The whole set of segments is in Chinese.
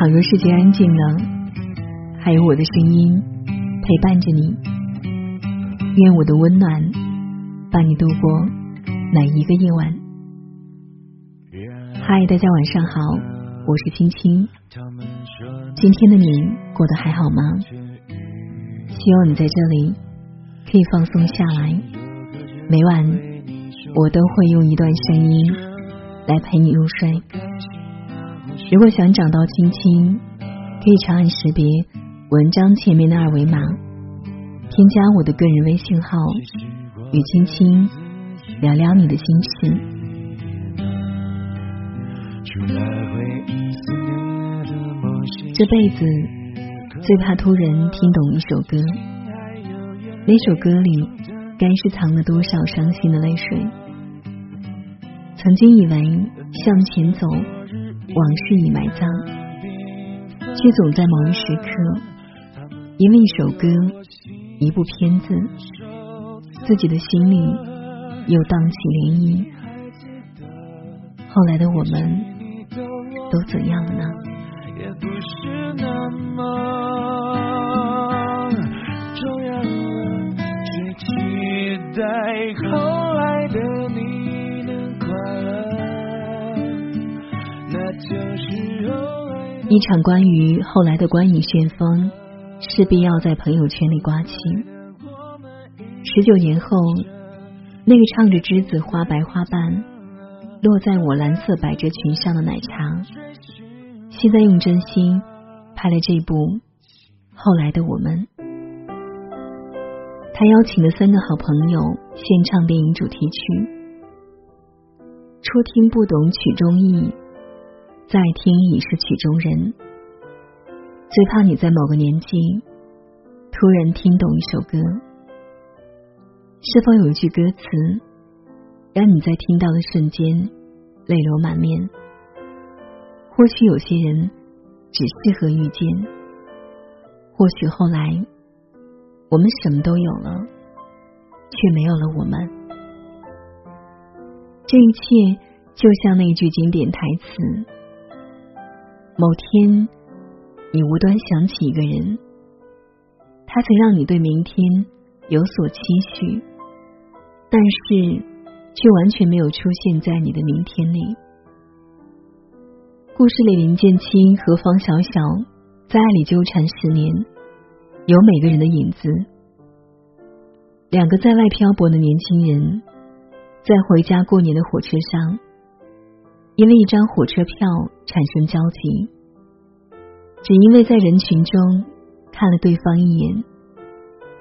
倘若世界安静了，还有我的声音陪伴着你。愿我的温暖伴你度过每一个夜晚。嗨，大家晚上好，我是青青。今天的你过得还好吗？希望你在这里可以放松下来。每晚我都会用一段声音来陪你入睡。如果想找到青青，可以长按识别文章前面的二维码，添加我的个人微信号，与青青聊聊你的心事。这辈子最怕突然听懂一首歌，那首歌里该是藏了多少伤心的泪水？曾经以为向前走。往事已埋葬，却总在某一时刻，因为一首歌、一部片子，自己的心里又荡起涟漪。后来的我们都怎样了呢？后一场关于后来的观影旋风，势必要在朋友圈里刮起。十九年后，那个唱着《栀子花白花瓣落在我蓝色百褶裙上的奶茶，现在用真心拍了这部《后来的我们》。他邀请了三个好朋友献唱电影主题曲。初听不懂曲中意。再听已是曲中人，最怕你在某个年纪突然听懂一首歌，是否有一句歌词让你在听到的瞬间泪流满面？或许有些人只适合遇见，或许后来我们什么都有了，却没有了我们。这一切就像那句经典台词。某天，你无端想起一个人，他曾让你对明天有所期许，但是却完全没有出现在你的明天里。故事里，林建清和方小小在爱里纠缠十年，有每个人的影子。两个在外漂泊的年轻人，在回家过年的火车上。因为一张火车票产生交集，只因为在人群中看了对方一眼，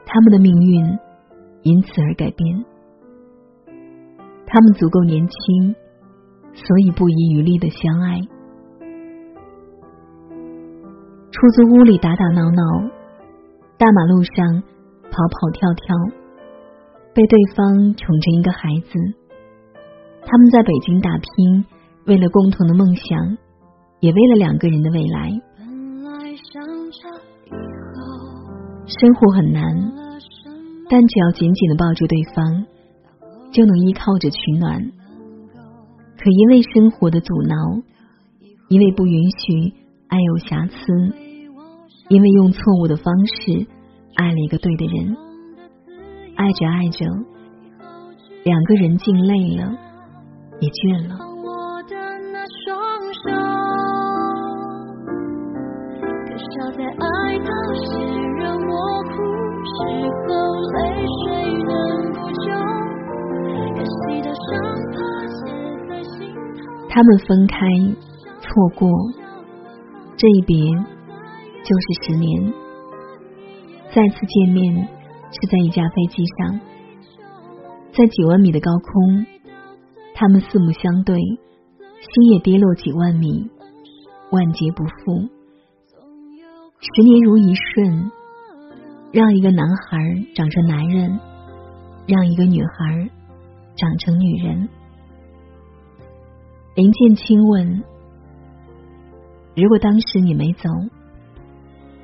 他们的命运因此而改变。他们足够年轻，所以不遗余力的相爱。出租屋里打打闹闹，大马路上跑跑跳跳，被对方宠成一个孩子。他们在北京打拼。为了共同的梦想，也为了两个人的未来。生活很难，但只要紧紧的抱住对方，就能依靠着取暖。可因为生活的阻挠，因为不允许爱有瑕疵，因为用错误的方式爱了一个对的人，爱着爱着，两个人竟累了，也倦了。他们分开，错过，这一别就是十年。再次见面是在一架飞机上，在几万米的高空，他们四目相对，心也跌落几万米，万劫不复。十年如一瞬，让一个男孩长成男人，让一个女孩长成女人。林建清问：“如果当时你没走，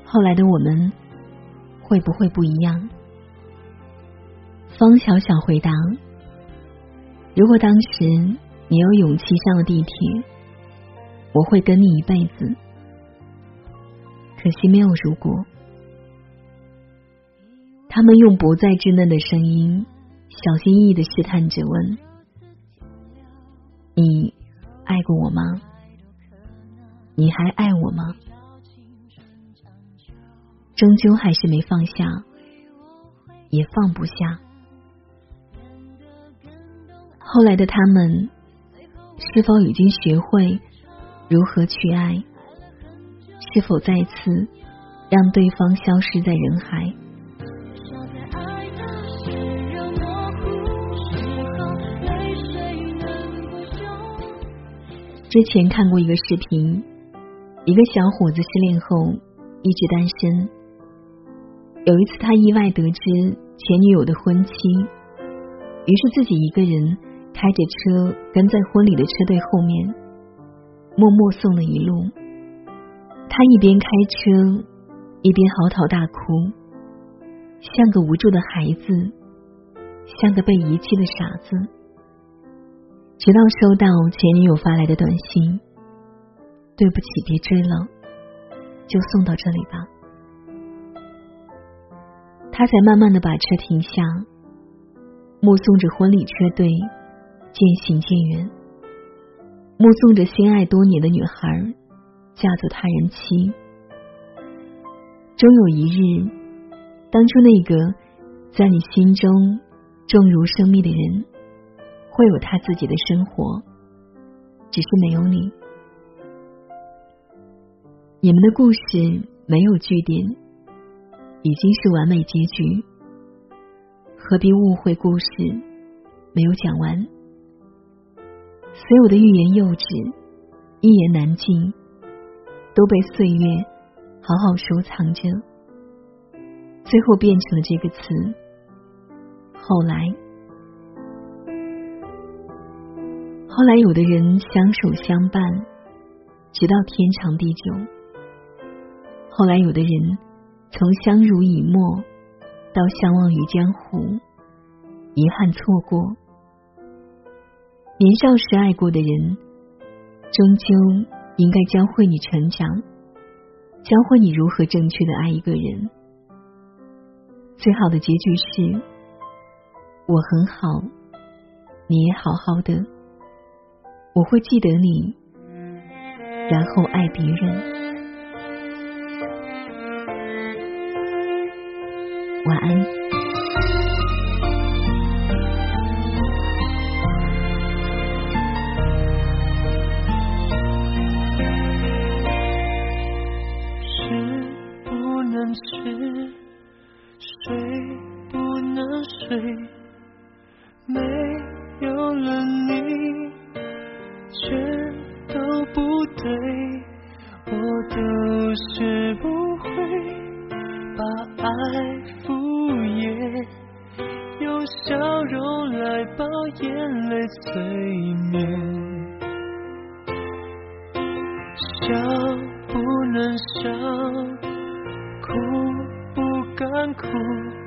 后来的我们会不会不一样？”方小小回答：“如果当时你有勇气上了地铁，我会跟你一辈子。”可惜没有如果。他们用不再稚嫩的声音，小心翼翼的试探着问：“你爱过我吗？你还爱我吗？”终究还是没放下，也放不下。后来的他们，是否已经学会如何去爱？是否再次让对方消失在人海？之前看过一个视频，一个小伙子失恋后一直单身。有一次，他意外得知前女友的婚期，于是自己一个人开着车跟在婚礼的车队后面，默默送了一路。他一边开车，一边嚎啕大哭，像个无助的孩子，像个被遗弃的傻子。直到收到前女友发来的短信：“对不起，别追了，就送到这里吧。”他才慢慢的把车停下，目送着婚礼车队渐行渐远，目送着心爱多年的女孩。嫁作他人妻，终有一日，当初那个在你心中重如生命的人，会有他自己的生活，只是没有你。你们的故事没有句点，已经是完美结局，何必误会故事没有讲完？所有的欲言又止，一言难尽。都被岁月好好收藏着，最后变成了这个词。后来，后来，有的人相守相伴，直到天长地久；后来，有的人从相濡以沫到相忘于江湖，遗憾错过。年少时爱过的人，终究。应该教会你成长，教会你如何正确的爱一个人。最好的结局是，我很好，你也好好的，我会记得你，然后爱别人。晚安。了你全都不对我都学不会把爱敷衍用笑容来把眼泪催眠笑不能笑哭不敢哭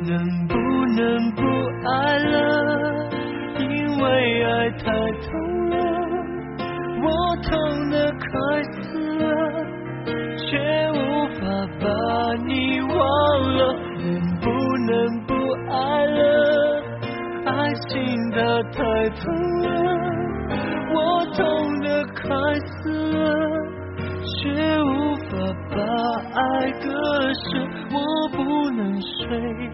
能不能不爱了？因为爱太痛了，我痛得快死了，却无法把你忘了。能不能不爱了？爱情它太痛了，我痛得快死了，却无法把爱割舍，我不能睡。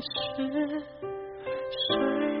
是谁